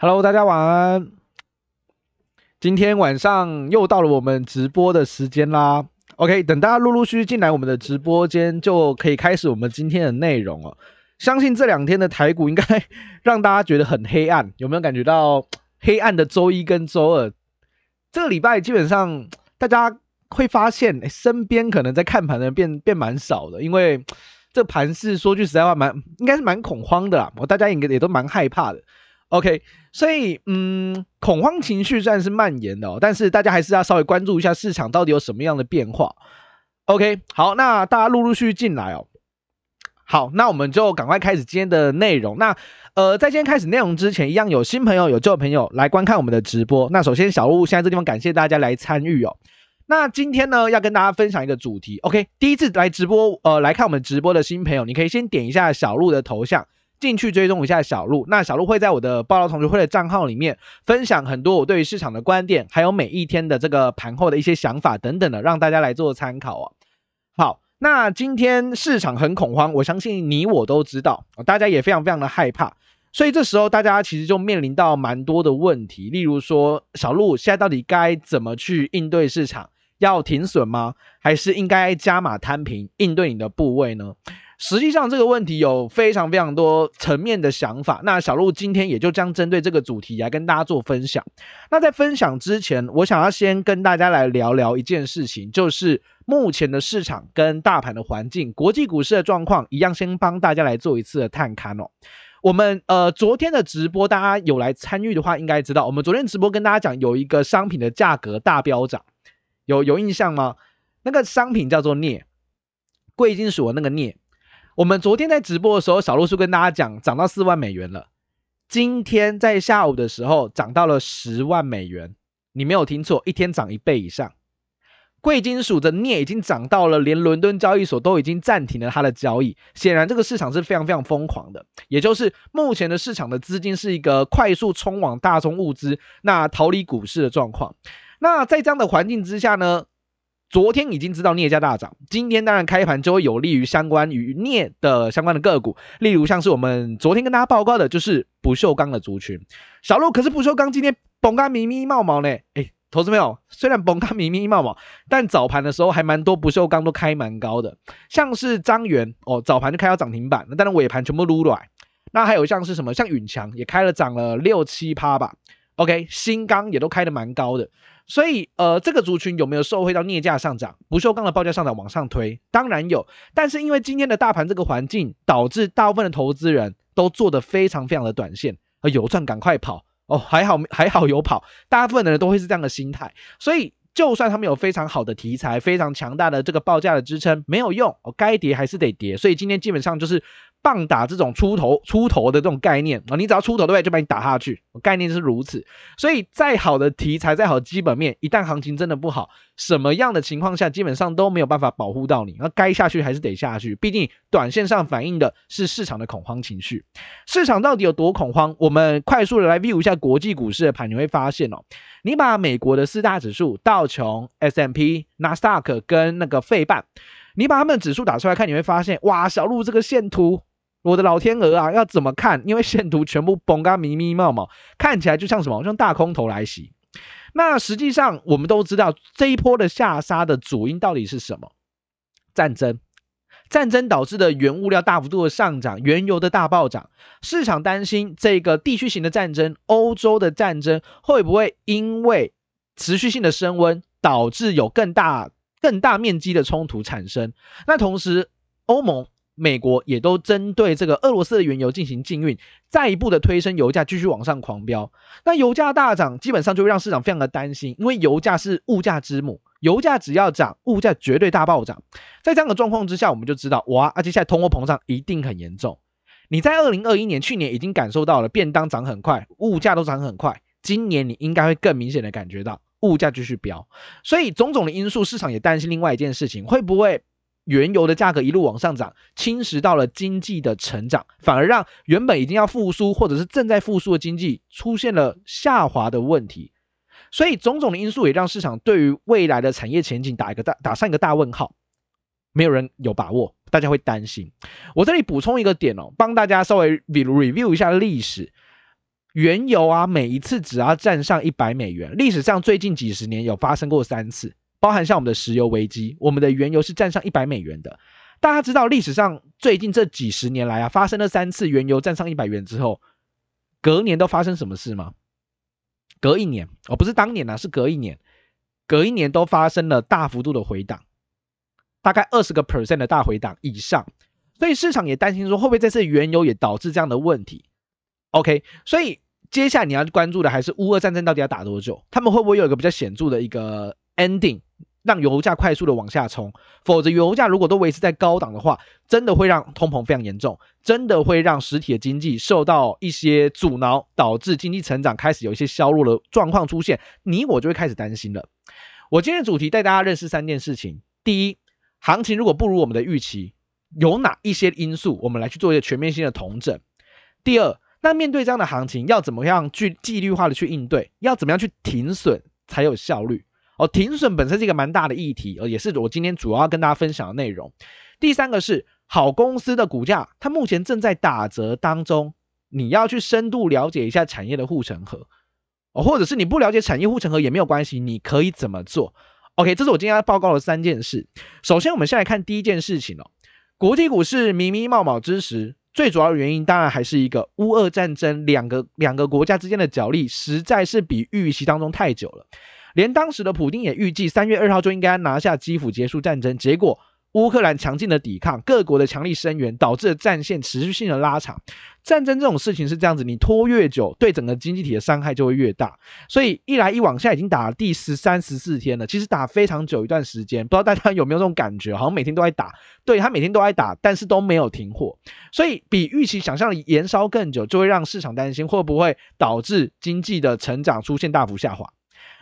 Hello，大家晚安。今天晚上又到了我们直播的时间啦。OK，等大家陆陆续续进来我们的直播间，就可以开始我们今天的内容了。相信这两天的台股应该让大家觉得很黑暗，有没有感觉到黑暗的周一跟周二？这个礼拜基本上大家会发现，身边可能在看盘的人变变蛮少的，因为这盘是说句实在话蛮，应该是蛮恐慌的啦。我大家应该也都蛮害怕的。OK，所以嗯，恐慌情绪虽然是蔓延的哦，但是大家还是要稍微关注一下市场到底有什么样的变化。OK，好，那大家陆陆续续进来哦。好，那我们就赶快开始今天的内容。那呃，在今天开始内容之前，一样有新朋友、有旧朋友来观看我们的直播。那首先，小鹿现在这地方感谢大家来参与哦。那今天呢，要跟大家分享一个主题。OK，第一次来直播呃来看我们直播的新朋友，你可以先点一下小鹿的头像。进去追踪一下小鹿，那小鹿会在我的报道同学会的账号里面分享很多我对于市场的观点，还有每一天的这个盘后的一些想法等等的，让大家来做参考哦。好，那今天市场很恐慌，我相信你我都知道，大家也非常非常的害怕，所以这时候大家其实就面临到蛮多的问题，例如说小鹿现在到底该怎么去应对市场？要停损吗？还是应该加码摊平应对你的部位呢？实际上这个问题有非常非常多层面的想法，那小鹿今天也就将针对这个主题来跟大家做分享。那在分享之前，我想要先跟大家来聊聊一件事情，就是目前的市场跟大盘的环境，国际股市的状况一样，先帮大家来做一次的探勘哦。我们呃昨天的直播，大家有来参与的话，应该知道，我们昨天直播跟大家讲有一个商品的价格大飙涨，有有印象吗？那个商品叫做镍，贵金属的那个镍。我们昨天在直播的时候，小鹿叔跟大家讲，涨到四万美元了。今天在下午的时候，涨到了十万美元。你没有听错，一天涨一倍以上。贵金属的镍已经涨到了，连伦敦交易所都已经暂停了它的交易。显然，这个市场是非常非常疯狂的。也就是目前的市场的资金是一个快速冲往大宗物资，那逃离股市的状况。那在这样的环境之下呢？昨天已经知道镍价大涨，今天当然开盘就会有利于相关于镍的相关的个股，例如像是我们昨天跟大家报告的，就是不锈钢的族群。小鹿可是不锈钢今天崩咖咪咪冒毛呢？哎，投资朋友，虽然崩咖咪咪冒毛，但早盘的时候还蛮多不锈钢都开蛮高的，像是彰源哦，早盘就开到涨停板，那当然尾盘全部撸来。那还有像是什么，像允强也开了涨了六七趴吧。OK，新钢也都开得蛮高的。所以，呃，这个族群有没有受惠到镍价上涨、不锈钢的报价上涨往上推？当然有，但是因为今天的大盘这个环境，导致大部分的投资人都做得非常非常的短线，呃，有赚赶快跑哦，还好还好有跑，大部分的人都会是这样的心态。所以，就算他们有非常好的题材、非常强大的这个报价的支撑，没有用哦，该跌还是得跌。所以今天基本上就是。棒打这种出头出头的这种概念啊，你只要出头对不对，就把你打下去。概念是如此，所以再好的题材，再好的基本面，一旦行情真的不好，什么样的情况下，基本上都没有办法保护到你。那该下去还是得下去，毕竟短线上反映的是市场的恐慌情绪。市场到底有多恐慌？我们快速的来 view 一下国际股市的盘，你会发现哦，你把美国的四大指数道琼、S M P、纳斯达克跟那个费半，你把他们的指数打出来看，你会发现，哇，小鹿这个线图。我的老天鹅啊，要怎么看？因为线图全部崩嘎密密茂茂，看起来就像什么？像大空头来袭。那实际上我们都知道，这一波的下杀的主因到底是什么？战争，战争导致的原物料大幅度的上涨，原油的大暴涨。市场担心这个地区型的战争，欧洲的战争会不会因为持续性的升温，导致有更大、更大面积的冲突产生？那同时，欧盟。美国也都针对这个俄罗斯的原油进行禁运，再一步的推升油价，继续往上狂飙。那油价大涨，基本上就会让市场非常的担心，因为油价是物价之母，油价只要涨，物价绝对大暴涨。在这样的状况之下，我们就知道，哇，啊，接下来通货膨胀一定很严重。你在二零二一年去年已经感受到了便当涨很快，物价都涨很快，今年你应该会更明显的感觉到物价继续飙。所以种种的因素，市场也担心另外一件事情，会不会？原油的价格一路往上涨，侵蚀到了经济的成长，反而让原本已经要复苏或者是正在复苏的经济出现了下滑的问题。所以种种的因素也让市场对于未来的产业前景打一个大打上一个大问号，没有人有把握，大家会担心。我这里补充一个点哦，帮大家稍微比如 review 一下历史。原油啊，每一次只要站上一百美元，历史上最近几十年有发生过三次，包含像我们的石油危机，我们的原油是站上一百美元的。大家知道历史上最近这几十年来啊，发生了三次原油站上一百元之后，隔年都发生什么事吗？隔一年哦，不是当年啊，是隔一年，隔一年都发生了大幅度的回档，大概二十个 percent 的大回档以上，所以市场也担心说，会不会这次原油也导致这样的问题？OK，所以。接下来你要关注的还是乌俄战争到底要打多久？他们会不会有一个比较显著的一个 ending，让油价快速的往下冲？否则油价如果都维持在高档的话，真的会让通膨非常严重，真的会让实体的经济受到一些阻挠，导致经济成长开始有一些削弱的状况出现。你我就会开始担心了。我今天的主题带大家认识三件事情：第一，行情如果不如我们的预期，有哪一些因素？我们来去做一个全面性的统整。第二。那面对这样的行情，要怎么样去纪律化的去应对？要怎么样去停损才有效率？哦，停损本身是一个蛮大的议题，呃，也是我今天主要跟大家分享的内容。第三个是好公司的股价，它目前正在打折当中，你要去深度了解一下产业的护城河，哦，或者是你不了解产业护城河也没有关系，你可以怎么做？OK，这是我今天要报告的三件事。首先，我们先来看第一件事情哦，国际股市迷迷茫茫之时。最主要的原因当然还是一个乌俄战争，两个两个国家之间的角力实在是比预期当中太久了，连当时的普京也预计三月二号就应该拿下基辅结束战争，结果。乌克兰强劲的抵抗，各国的强力声援，导致了战线持续性的拉长。战争这种事情是这样子，你拖越久，对整个经济体的伤害就会越大。所以一来一往，现在已经打了第十三、十四天了，其实打非常久一段时间。不知道大家有没有这种感觉？好像每天都在打，对，他每天都在打，但是都没有停火。所以比预期想象的延烧更久，就会让市场担心会不会导致经济的成长出现大幅下滑。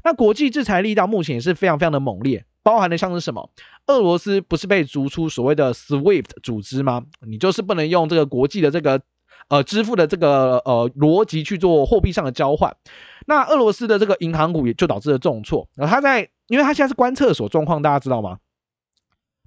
那国际制裁力道目前也是非常非常的猛烈。包含的像是什么？俄罗斯不是被逐出所谓的 SWIFT 组织吗？你就是不能用这个国际的这个呃支付的这个呃逻辑去做货币上的交换。那俄罗斯的这个银行股也就导致了重挫。然后他在，因为他现在是关厕所状况，大家知道吗？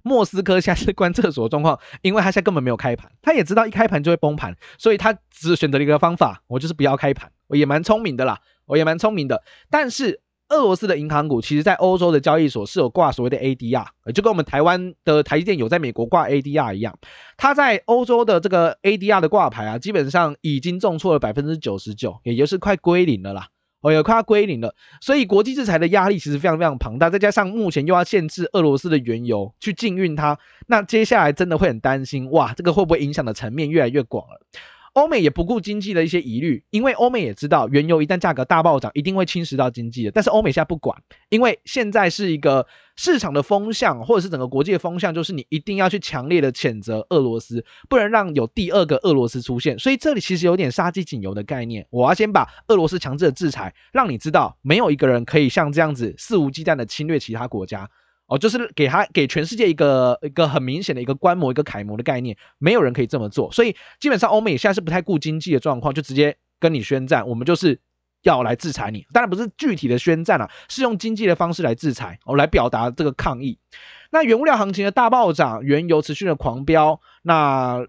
莫斯科现在是关厕所状况，因为他现在根本没有开盘，他也知道一开盘就会崩盘，所以他只选择了一个方法，我就是不要开盘。我也蛮聪明的啦，我也蛮聪明的，但是。俄罗斯的银行股，其实在欧洲的交易所是有挂所谓的 ADR，就跟我们台湾的台积电有在美国挂 ADR 一样。它在欧洲的这个 ADR 的挂牌啊，基本上已经重挫了百分之九十九，也就是快归零了啦。哦，也快要归零了。所以国际制裁的压力其实非常非常庞大，再加上目前又要限制俄罗斯的原油去禁运它，那接下来真的会很担心，哇，这个会不会影响的层面越来越广了？欧美也不顾经济的一些疑虑，因为欧美也知道原油一旦价格大暴涨，一定会侵蚀到经济的。但是欧美现在不管，因为现在是一个市场的风向，或者是整个国际的风向，就是你一定要去强烈的谴责俄罗斯，不能让有第二个俄罗斯出现。所以这里其实有点杀鸡儆猴的概念。我要先把俄罗斯强制的制裁，让你知道没有一个人可以像这样子肆无忌惮的侵略其他国家。哦，就是给他给全世界一个一个很明显的一个观摩、一个楷模的概念，没有人可以这么做。所以基本上欧美现在是不太顾经济的状况，就直接跟你宣战，我们就是要来制裁你。当然不是具体的宣战啊，是用经济的方式来制裁，哦，来表达这个抗议。那原物料行情的大暴涨，原油持续的狂飙，那。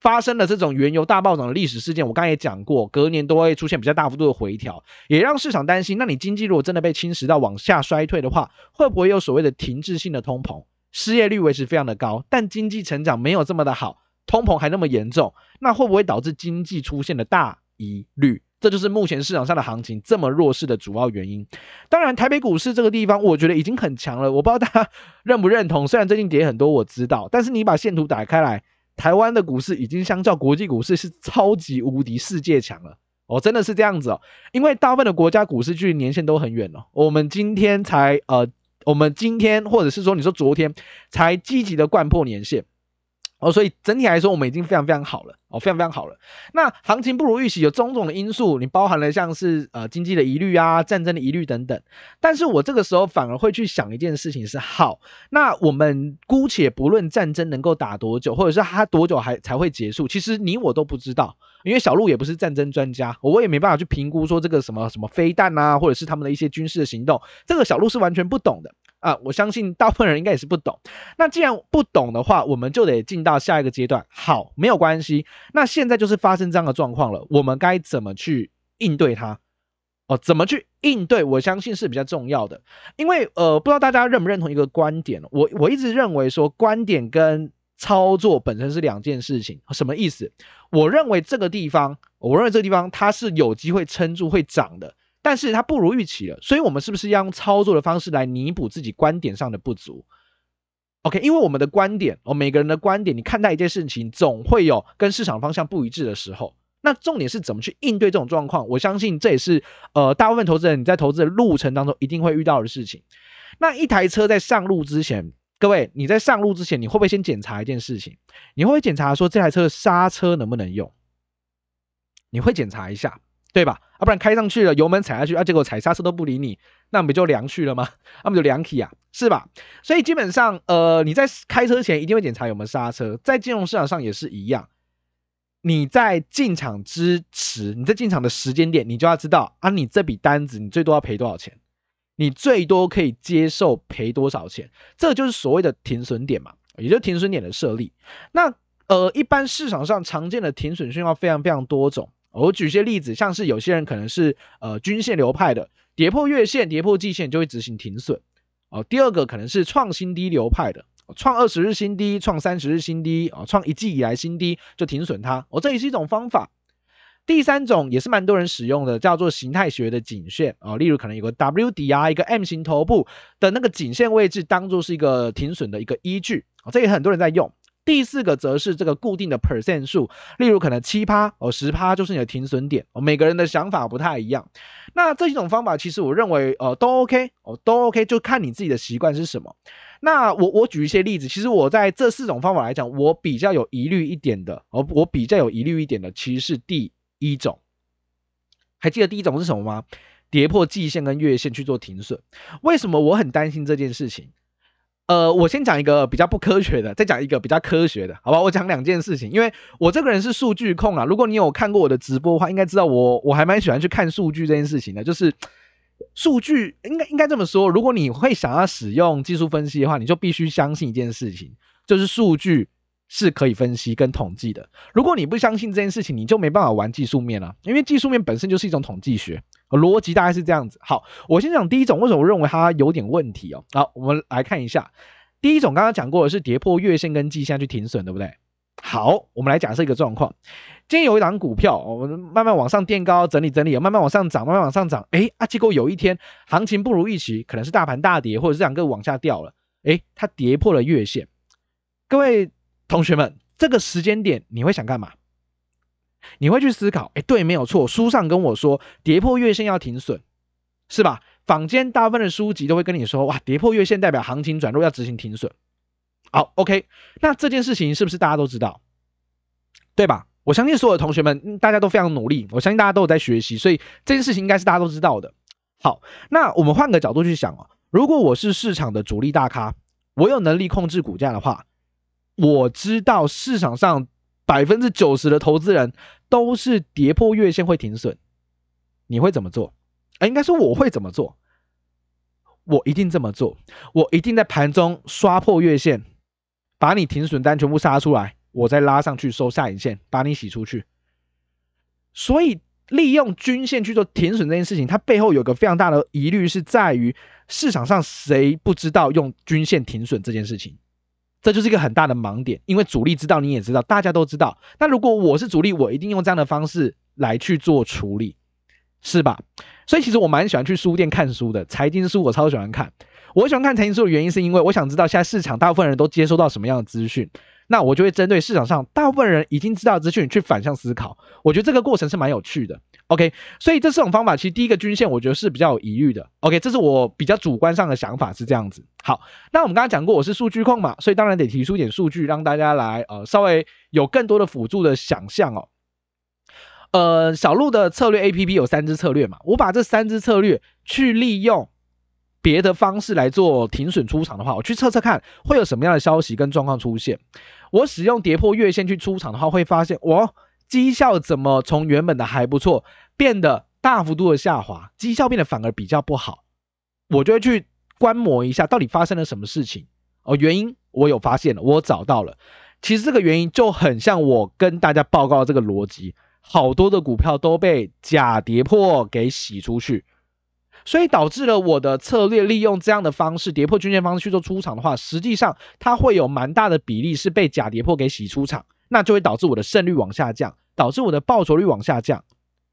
发生了这种原油大暴涨的历史事件，我刚才也讲过，隔年都会出现比较大幅度的回调，也让市场担心。那你经济如果真的被侵蚀到往下衰退的话，会不会有所谓的停滞性的通膨？失业率维持非常的高，但经济成长没有这么的好，通膨还那么严重，那会不会导致经济出现了大疑虑？这就是目前市场上的行情这么弱势的主要原因。当然，台北股市这个地方，我觉得已经很强了，我不知道大家认不认同。虽然最近跌很多，我知道，但是你把线图打开来。台湾的股市已经相较国际股市是超级无敌世界强了。哦，真的是这样子哦。因为大部分的国家股市距离年限都很远了，我们今天才呃，我们今天或者是说你说昨天才积极的贯破年限。哦，所以整体来说我们已经非常非常好了哦，非常非常好了。那行情不如预期，有种种的因素，你包含了像是呃经济的疑虑啊、战争的疑虑等等。但是我这个时候反而会去想一件事情是：好，那我们姑且不论战争能够打多久，或者是它多久还才会结束，其实你我都不知道，因为小鹿也不是战争专家，我也没办法去评估说这个什么什么飞弹啊，或者是他们的一些军事的行动，这个小鹿是完全不懂的。啊，我相信大部分人应该也是不懂。那既然不懂的话，我们就得进到下一个阶段。好，没有关系。那现在就是发生这样的状况了，我们该怎么去应对它。哦，怎么去应对？我相信是比较重要的，因为呃，不知道大家认不认同一个观点。我我一直认为说，观点跟操作本身是两件事情。什么意思？我认为这个地方，我认为这个地方它是有机会撑住会涨的，但是它不如预期了。所以，我们是不是要用操作的方式来弥补自己观点上的不足？OK，因为我们的观点，哦，每个人的观点，你看待一件事情，总会有跟市场方向不一致的时候。那重点是怎么去应对这种状况？我相信这也是呃大部分投资人你在投资的路程当中一定会遇到的事情。那一台车在上路之前，各位你在上路之前，你会不会先检查一件事情？你会不会检查说这台车的刹车能不能用？你会检查一下，对吧？啊，不然开上去了，油门踩下去啊，结果踩刹车都不理你，那不就凉去了吗？那不就凉起啊，是吧？所以基本上呃你在开车前一定会检查有没有刹车，在金融市场上也是一样。你在进场之时，你在进场的时间点，你就要知道啊，你这笔单子你最多要赔多少钱，你最多可以接受赔多少钱，这就是所谓的停损点嘛，也就是停损点的设立。那呃，一般市场上常见的停损讯号非常非常多种，我举些例子，像是有些人可能是呃均线流派的，跌破月线、跌破季线就会执行停损哦。第二个可能是创新低流派的。创二十日新低，创三十日新低啊，创一季以来新低就停损它，哦，这也是一种方法。第三种也是蛮多人使用的，叫做形态学的颈线啊，例如可能有个 W 底啊，一个 M 型头部的那个颈线位置，当做是一个停损的一个依据啊，这也很多人在用。第四个则是这个固定的 percent 数，例如可能七趴哦，十趴就是你的停损点哦。每个人的想法不太一样，那这几种方法其实我认为呃都 OK 哦，都 OK，就看你自己的习惯是什么。那我我举一些例子，其实我在这四种方法来讲，我比较有疑虑一点的哦，我比较有疑虑一点的其实是第一种。还记得第一种是什么吗？跌破季线跟月线去做停损。为什么我很担心这件事情？呃，我先讲一个比较不科学的，再讲一个比较科学的，好吧？我讲两件事情，因为我这个人是数据控啊。如果你有看过我的直播的话，应该知道我我还蛮喜欢去看数据这件事情的。就是数据应该应该这么说，如果你会想要使用技术分析的话，你就必须相信一件事情，就是数据是可以分析跟统计的。如果你不相信这件事情，你就没办法玩技术面了，因为技术面本身就是一种统计学。逻辑大概是这样子。好，我先讲第一种，为什么我认为它有点问题哦？好，我们来看一下第一种，刚刚讲过的是跌破月线跟季线去停损，对不对？好，我们来假设一个状况，今天有一档股票，我们慢慢往上垫高，整理整理，慢慢往上涨，慢慢往上涨，哎啊，结果有一天行情不如预期，可能是大盘大跌，或者是两个往下掉了，哎，它跌破了月线。各位同学们，这个时间点你会想干嘛？你会去思考，哎，对，没有错，书上跟我说跌破月线要停损，是吧？坊间大部分的书籍都会跟你说，哇，跌破月线代表行情转弱要执行停损。好，OK，那这件事情是不是大家都知道？对吧？我相信所有的同学们，大家都非常努力，我相信大家都有在学习，所以这件事情应该是大家都知道的。好，那我们换个角度去想哦，如果我是市场的主力大咖，我有能力控制股价的话，我知道市场上。百分之九十的投资人都是跌破月线会停损，你会怎么做？啊，应该说我会怎么做？我一定这么做，我一定在盘中刷破月线，把你停损单全部杀出来，我再拉上去收下影线，把你洗出去。所以利用均线去做停损这件事情，它背后有个非常大的疑虑，是在于市场上谁不知道用均线停损这件事情。这就是一个很大的盲点，因为主力知道，你也知道，大家都知道。那如果我是主力，我一定用这样的方式来去做处理，是吧？所以其实我蛮喜欢去书店看书的，财经书我超喜欢看。我喜欢看财经书的原因，是因为我想知道现在市场大部分人都接收到什么样的资讯。那我就会针对市场上大部分人已经知道的资讯去反向思考，我觉得这个过程是蛮有趣的。OK，所以这四种方法其实第一个均线我觉得是比较有疑虑的。OK，这是我比较主观上的想法是这样子。好，那我们刚刚讲过我是数据控嘛，所以当然得提出一点数据让大家来呃稍微有更多的辅助的想象哦。呃，小鹿的策略 APP 有三支策略嘛，我把这三支策略去利用。别的方式来做停损出场的话，我去测测看会有什么样的消息跟状况出现。我使用跌破月线去出场的话，会发现我绩效怎么从原本的还不错，变得大幅度的下滑，绩效变得反而比较不好。我就会去观摩一下到底发生了什么事情。哦，原因我有发现了，我找到了。其实这个原因就很像我跟大家报告的这个逻辑。好多的股票都被假跌破给洗出去，所以导致了我的策略利用这样的方式跌破均线方式去做出场的话，实际上它会有蛮大的比例是被假跌破给洗出场，那就会导致我的胜率往下降，导致我的报酬率往下降。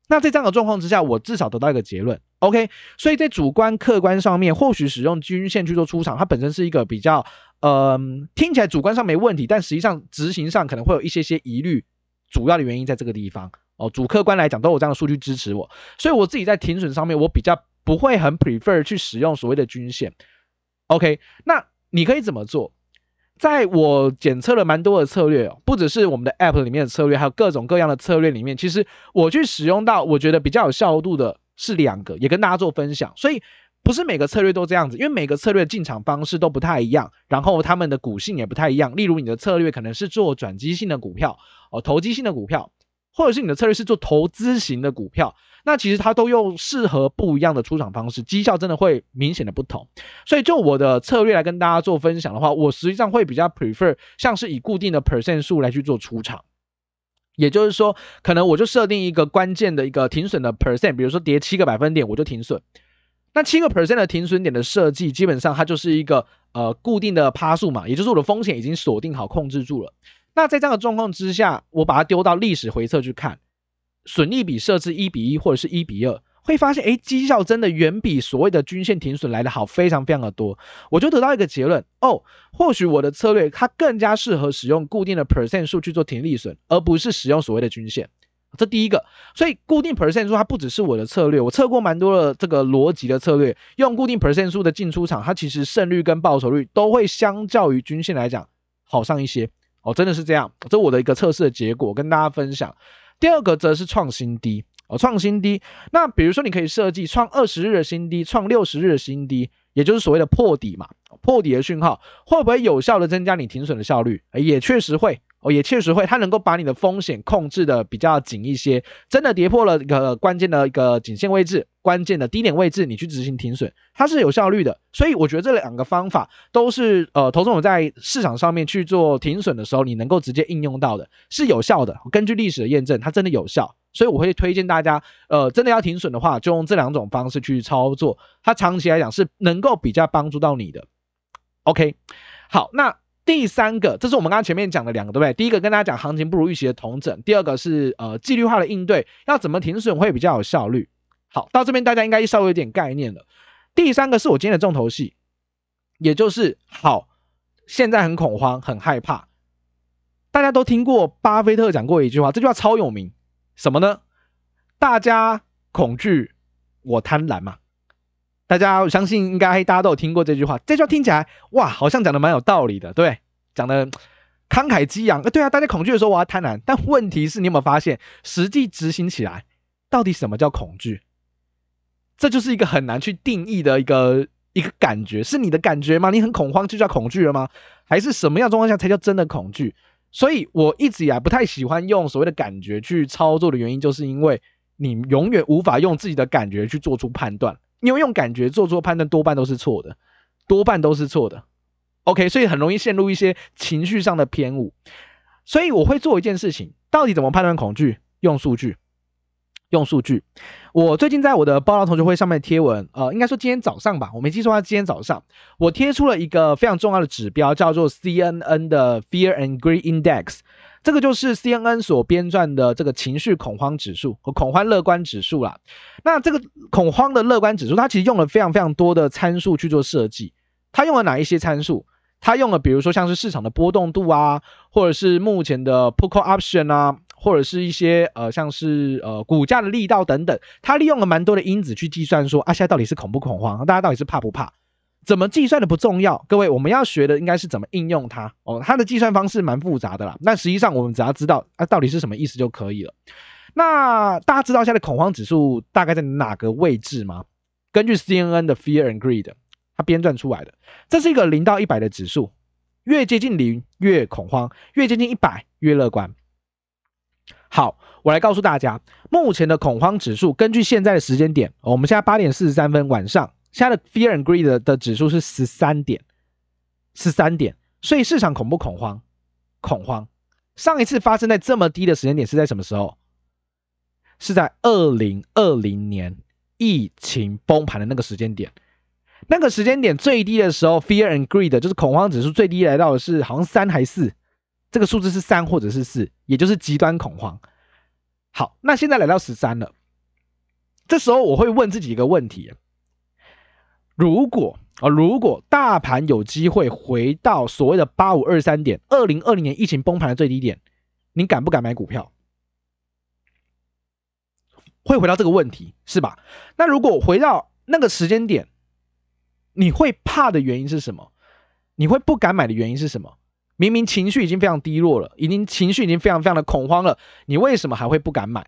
那在这样的状况之下，我至少得到一个结论，OK。所以在主观客观上面，或许使用均线去做出场，它本身是一个比较，呃，听起来主观上没问题，但实际上执行上可能会有一些些疑虑。主要的原因在这个地方哦，主客观来讲都有这样的数据支持我，所以我自己在停损上面，我比较不会很 prefer 去使用所谓的均线。OK，那你可以怎么做？在我检测了蛮多的策略哦，不只是我们的 App 里面的策略，还有各种各样的策略里面，其实我去使用到我觉得比较有效度的是两个，也跟大家做分享。所以不是每个策略都这样子，因为每个策略进场方式都不太一样，然后他们的股性也不太一样。例如你的策略可能是做转机性的股票哦，投机性的股票，或者是你的策略是做投资型的股票。那其实它都用适合不一样的出场方式，绩效真的会明显的不同。所以就我的策略来跟大家做分享的话，我实际上会比较 prefer 像是以固定的 percent 数来去做出场，也就是说，可能我就设定一个关键的一个停损的 percent，比如说跌七个百分点我就停损。那七个 percent 的停损点的设计，基本上它就是一个呃固定的趴数嘛，也就是我的风险已经锁定好控制住了。那在这样的状况之下，我把它丢到历史回测去看。损益比设置一比一或者是一比二，会发现诶，绩效真的远比所谓的均线停损来得好，非常非常的多。我就得到一个结论哦，或许我的策略它更加适合使用固定的 percent 数去做停利损，而不是使用所谓的均线。这第一个，所以固定 percent 数它不只是我的策略，我测过蛮多的这个逻辑的策略，用固定 percent 数的进出场，它其实胜率跟报酬率都会相较于均线来讲好上一些哦，真的是这样。这我的一个测试的结果，跟大家分享。第二个则是创新低哦，创新低。那比如说，你可以设计创二十日的新低，创六十日的新低，也就是所谓的破底嘛。破底的讯号会不会有效的增加你停损的效率？也确实会。哦，也确实会，它能够把你的风险控制的比较紧一些。真的跌破了一个关键的一个颈线位置，关键的低点位置，你去执行停损，它是有效率的。所以我觉得这两个方法都是呃，投资者在市场上面去做停损的时候，你能够直接应用到的，是有效的。根据历史的验证，它真的有效。所以我会推荐大家，呃，真的要停损的话，就用这两种方式去操作，它长期来讲是能够比较帮助到你的。OK，好，那。第三个，这是我们刚刚前面讲的两个，对不对？第一个跟大家讲行情不如预期的统整，第二个是呃纪律化的应对，要怎么停损会比较有效率。好，到这边大家应该稍微有点概念了。第三个是我今天的重头戏，也就是好，现在很恐慌，很害怕。大家都听过巴菲特讲过一句话，这句话超有名，什么呢？大家恐惧，我贪婪嘛。大家我相信应该大家都有听过这句话，这句话听起来哇，好像讲的蛮有道理的，对，讲的慷慨激昂。呃，对啊，大家恐惧的时候我要贪婪，但问题是你有没有发现，实际执行起来，到底什么叫恐惧？这就是一个很难去定义的一个一个感觉，是你的感觉吗？你很恐慌就叫恐惧了吗？还是什么样状况下才叫真的恐惧？所以我一直以来不太喜欢用所谓的感觉去操作的原因，就是因为你永远无法用自己的感觉去做出判断。因为用感觉做出判断，多半都是错的，多半都是错的。OK，所以很容易陷入一些情绪上的偏误。所以我会做一件事情，到底怎么判断恐惧？用数据，用数据。我最近在我的爆料同学会上面贴文，呃，应该说今天早上吧，我没记错的话，今天早上我贴出了一个非常重要的指标，叫做 CNN 的 Fear and Greed Index。这个就是 CNN 所编撰的这个情绪恐慌指数和恐慌乐观指数啦。那这个恐慌的乐观指数，它其实用了非常非常多的参数去做设计。它用了哪一些参数？它用了比如说像是市场的波动度啊，或者是目前的 Put Call Option 啊，或者是一些呃像是呃股价的力道等等。它利用了蛮多的因子去计算说啊，现在到底是恐不恐慌？大家到底是怕不怕？怎么计算的不重要，各位，我们要学的应该是怎么应用它哦。它的计算方式蛮复杂的啦，那实际上我们只要知道啊到底是什么意思就可以了。那大家知道现在的恐慌指数大概在哪个位置吗？根据 CNN 的 Fear and Greed，它编撰出来的，这是一个零到一百的指数，越接近零越恐慌，越接近一百越乐观。好，我来告诉大家，目前的恐慌指数，根据现在的时间点，我们现在八点四十三分晚上。现在的 Fear and Greed 的，的指数是十三点，十三点，所以市场恐不恐慌？恐慌。上一次发生在这么低的时间点是在什么时候？是在二零二零年疫情崩盘的那个时间点。那个时间点最低的时候，Fear and Greed 就是恐慌指数最低来到的是好像三还是四，这个数字是三或者是四，也就是极端恐慌。好，那现在来到十三了，这时候我会问自己一个问题：如果啊，如果大盘有机会回到所谓的八五二三点，二零二零年疫情崩盘的最低点，你敢不敢买股票？会回到这个问题是吧？那如果回到那个时间点，你会怕的原因是什么？你会不敢买的原因是什么？明明情绪已经非常低落了，已经情绪已经非常非常的恐慌了，你为什么还会不敢买？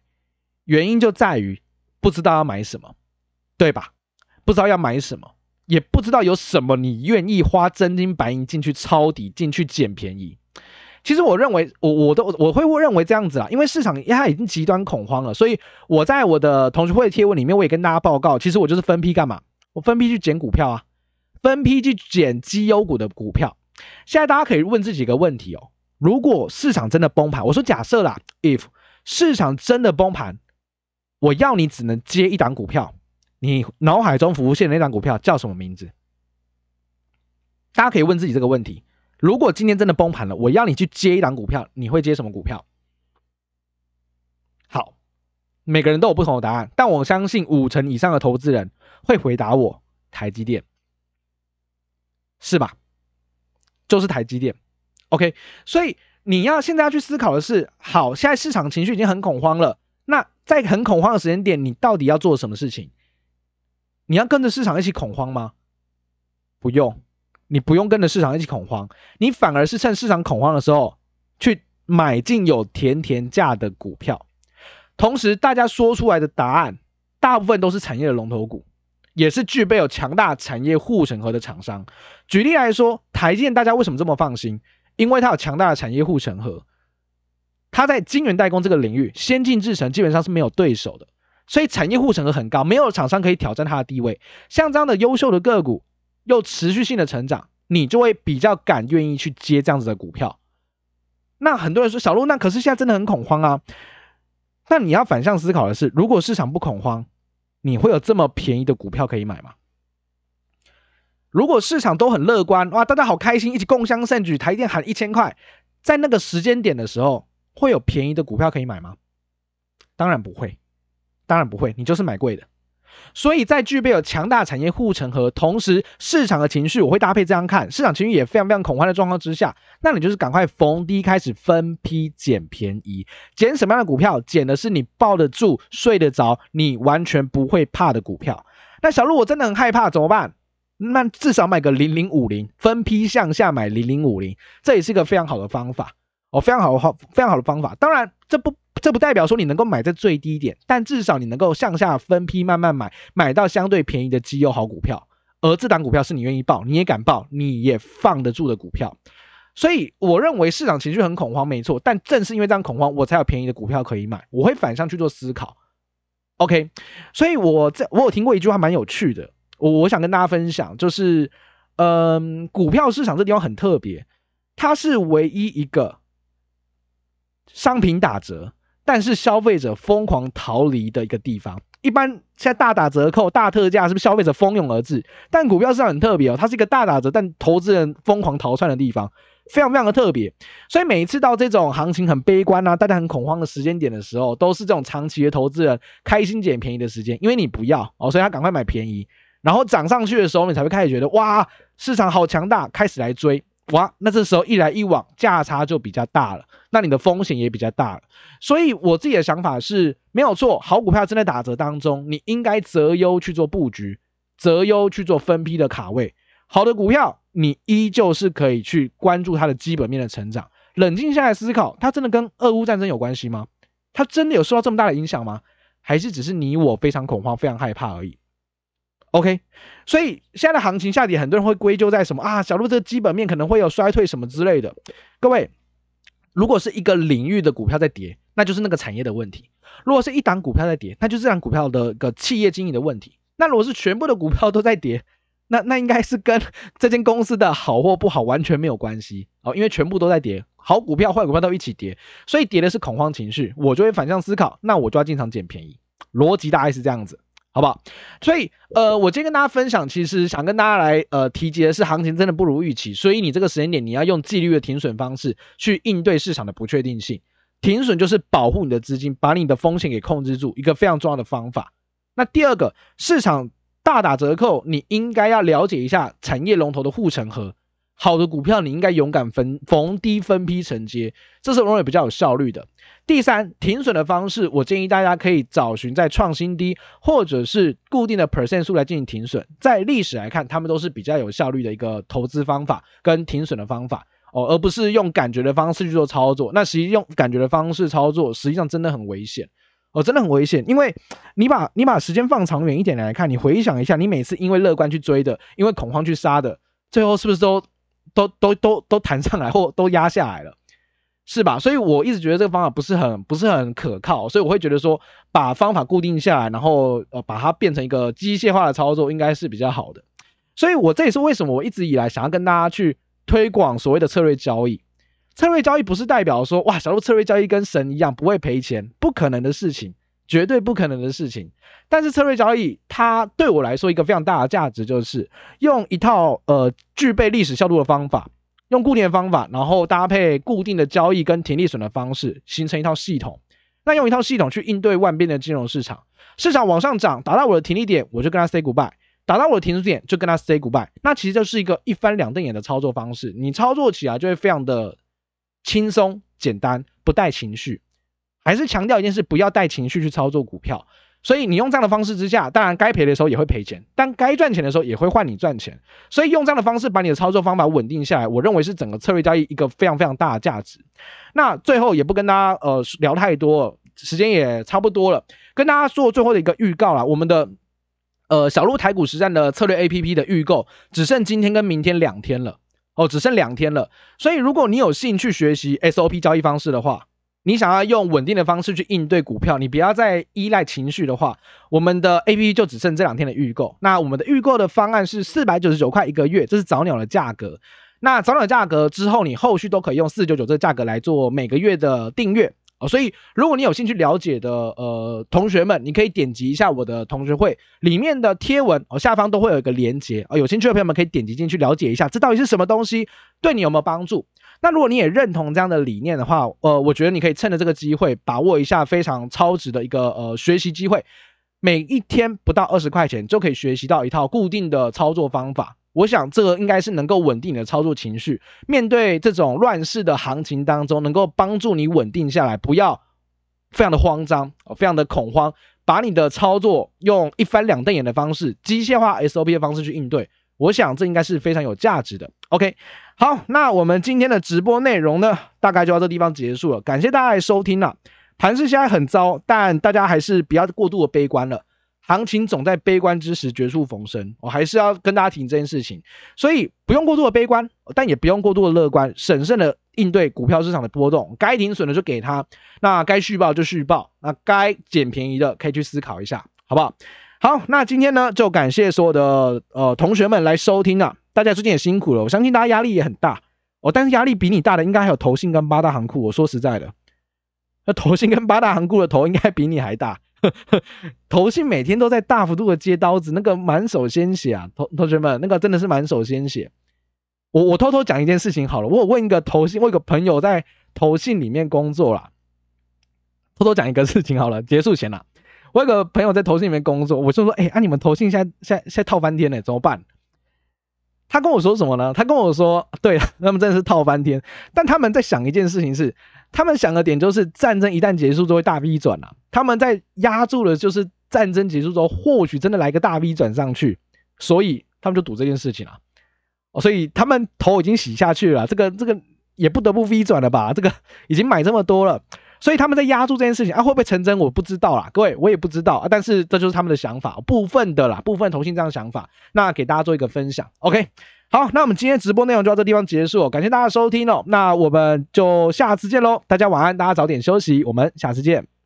原因就在于不知道要买什么，对吧？不知道要买什么，也不知道有什么你愿意花真金白银进去抄底，进去捡便宜。其实我认为，我我都我会认为这样子啊，因为市场它已经极端恐慌了，所以我在我的同学会贴文里面，我也跟大家报告，其实我就是分批干嘛？我分批去捡股票啊，分批去捡绩优股的股票。现在大家可以问自己一个问题哦：如果市场真的崩盘，我说假设啦，if 市场真的崩盘，我要你只能接一档股票，你脑海中浮现的那档股票叫什么名字？大家可以问自己这个问题。如果今天真的崩盘了，我要你去接一档股票，你会接什么股票？好，每个人都有不同的答案，但我相信五成以上的投资人会回答我台积电，是吧？就是台积电，OK。所以你要现在要去思考的是，好，现在市场情绪已经很恐慌了，那在很恐慌的时间点，你到底要做什么事情？你要跟着市场一起恐慌吗？不用。你不用跟着市场一起恐慌，你反而是趁市场恐慌的时候去买进有甜甜价的股票。同时，大家说出来的答案大部分都是产业的龙头股，也是具备有强大产业护城河的厂商。举例来说，台积电大家为什么这么放心？因为它有强大的产业护城河，它在晶圆代工这个领域，先进制程基本上是没有对手的，所以产业护城河很高，没有厂商可以挑战它的地位。像这样的优秀的个股。又持续性的成长，你就会比较敢愿意去接这样子的股票。那很多人说小鹿，那可是现在真的很恐慌啊。那你要反向思考的是，如果市场不恐慌，你会有这么便宜的股票可以买吗？如果市场都很乐观，哇，大家好开心，一起共襄盛举，台电喊一千块，在那个时间点的时候，会有便宜的股票可以买吗？当然不会，当然不会，你就是买贵的。所以在具备有强大产业护城河，同时市场的情绪我会搭配这样看，市场情绪也非常非常恐慌的状况之下，那你就是赶快逢低开始分批捡便宜，捡什么样的股票？捡的是你抱得住、睡得着、你完全不会怕的股票。那小鹿我真的很害怕，怎么办？那至少买个零零五零，分批向下买零零五零，这也是一个非常好的方法哦，非常好好非常好的方法。当然这不。这不代表说你能够买在最低点，但至少你能够向下分批慢慢买，买到相对便宜的绩优好股票。而这档股票是你愿意报，你也敢报，你也放得住的股票。所以我认为市场情绪很恐慌，没错。但正是因为这样恐慌，我才有便宜的股票可以买。我会反向去做思考。OK，所以我这我有听过一句话蛮有趣的，我我想跟大家分享，就是嗯、股票市场这地方很特别，它是唯一一个商品打折。但是消费者疯狂逃离的一个地方，一般现在大打折扣、大特价，是不是消费者蜂拥而至？但股票市场很特别哦，它是一个大打折，但投资人疯狂逃窜的地方，非常非常的特别。所以每一次到这种行情很悲观啊，大家很恐慌的时间点的时候，都是这种长期的投资人开心捡便宜的时间，因为你不要哦，所以他赶快买便宜，然后涨上去的时候，你才会开始觉得哇，市场好强大，开始来追。哇，那这时候一来一往，价差就比较大了，那你的风险也比较大了。所以我自己的想法是，没有错，好股票正在打折当中，你应该择优去做布局，择优去做分批的卡位。好的股票，你依旧是可以去关注它的基本面的成长，冷静下来思考，它真的跟俄乌战争有关系吗？它真的有受到这么大的影响吗？还是只是你我非常恐慌、非常害怕而已？OK，所以现在的行情下跌，很多人会归咎在什么啊？小路这个基本面可能会有衰退什么之类的。各位，如果是一个领域的股票在跌，那就是那个产业的问题；如果是一档股票在跌，那就是这档股票的个企业经营的问题。那如果是全部的股票都在跌，那那应该是跟这间公司的好或不好完全没有关系哦，因为全部都在跌，好股票坏股票都一起跌，所以跌的是恐慌情绪，我就会反向思考，那我就要经常捡便宜，逻辑大概是这样子，好不好？所以呃，我今天跟大家分享，其实想跟大家来呃提及的是，行情真的不如预期，所以你这个时间点你要用纪律的停损方式去应对市场的不确定性，停损就是保护你的资金，把你的风险给控制住，一个非常重要的方法。那第二个市场。大打折扣，你应该要了解一下产业龙头的护城河。好的股票，你应该勇敢分逢低分批承接，这是容易比较有效率的。第三，停损的方式，我建议大家可以找寻在创新低或者是固定的 percent 数来进行停损。在历史来看，他们都是比较有效率的一个投资方法跟停损的方法哦，而不是用感觉的方式去做操作。那实际用感觉的方式操作，实际上真的很危险。哦，真的很危险，因为你把你把时间放长远一点来看，你回想一下，你每次因为乐观去追的，因为恐慌去杀的，最后是不是都都都都都弹上来或都压下来了，是吧？所以我一直觉得这个方法不是很不是很可靠，所以我会觉得说，把方法固定下来，然后呃把它变成一个机械化的操作，应该是比较好的。所以我这也是为什么我一直以来想要跟大家去推广所谓的策略交易。策略交易不是代表说哇，小路策略交易跟神一样不会赔钱，不可能的事情，绝对不可能的事情。但是策略交易它对我来说一个非常大的价值就是用一套呃具备历史效度的方法，用固定的方法，然后搭配固定的交易跟停利损的方式，形成一套系统。那用一套系统去应对万变的金融市场，市场往上涨，达到我的停利点，我就跟他 say goodbye；达到我的停损点，就跟他 say goodbye。那其实就是一个一翻两瞪眼的操作方式，你操作起来就会非常的。轻松简单，不带情绪，还是强调一件事：不要带情绪去操作股票。所以你用这样的方式之下，当然该赔的时候也会赔钱，但该赚钱的时候也会换你赚钱。所以用这样的方式把你的操作方法稳定下来，我认为是整个策略交易一个非常非常大的价值。那最后也不跟大家呃聊太多，时间也差不多了，跟大家做最后的一个预告啦。我们的呃小鹿台股实战的策略 APP 的预购只剩今天跟明天两天了。哦，只剩两天了，所以如果你有兴趣学习 SOP 交易方式的话，你想要用稳定的方式去应对股票，你不要再依赖情绪的话，我们的 APP 就只剩这两天的预购。那我们的预购的方案是四百九十九块一个月，这是早鸟的价格。那早鸟价格之后，你后续都可以用四九九这个价格来做每个月的订阅。哦，所以如果你有兴趣了解的，呃，同学们，你可以点击一下我的同学会里面的贴文，哦，下方都会有一个连接，哦，有兴趣的朋友们可以点击进去了解一下，这到底是什么东西，对你有没有帮助？那如果你也认同这样的理念的话，呃，我觉得你可以趁着这个机会，把握一下非常超值的一个呃学习机会，每一天不到二十块钱就可以学习到一套固定的操作方法。我想这个应该是能够稳定你的操作情绪，面对这种乱世的行情当中，能够帮助你稳定下来，不要非常的慌张，非常的恐慌，把你的操作用一翻两瞪眼的方式，机械化 SOP 的方式去应对。我想这应该是非常有价值的。OK，好，那我们今天的直播内容呢，大概就到这地方结束了。感谢大家的收听了。盘势现在很糟，但大家还是不要过度的悲观了。行情总在悲观之时绝处逢生，我还是要跟大家提这件事情，所以不用过度的悲观，但也不用过度的乐观，审慎的应对股票市场的波动，该停损的就给他，那该续报就续报，那该捡便宜的可以去思考一下，好不好？好，那今天呢就感谢所有的呃同学们来收听啊，大家最近也辛苦了，我相信大家压力也很大哦，但是压力比你大的应该还有投信跟八大行库，我说实在的，那投信跟八大行库的头应该比你还大。投信每天都在大幅度的接刀子，那个满手鲜血啊，同同学们，那个真的是满手鲜血。我我偷偷讲一件事情好了，我有问一个投信，我有个朋友在投信里面工作啦。偷偷讲一个事情好了，结束前啦，我有个朋友在投信里面工作，我就说，哎、啊你们投信现在现在现在套翻天了，怎么办？他跟我说什么呢？他跟我说，对了，他们真的是套翻天，但他们在想一件事情是。他们想的点就是战争一旦结束就会大 V 转了，他们在压住的就是战争结束之后或许真的来个大 V 转上去，所以他们就赌这件事情了。哦，所以他们头已经洗下去了，这个这个也不得不 V 转了吧？这个 已经买这么多了，所以他们在压住这件事情啊，会不会成真我不知道啦，各位我也不知道啊，但是这就是他们的想法，部分的啦，部分同性这样想法，那给大家做一个分享，OK。好，那我们今天直播内容就到这地方结束，感谢大家收听哦。那我们就下次见喽，大家晚安，大家早点休息，我们下次见。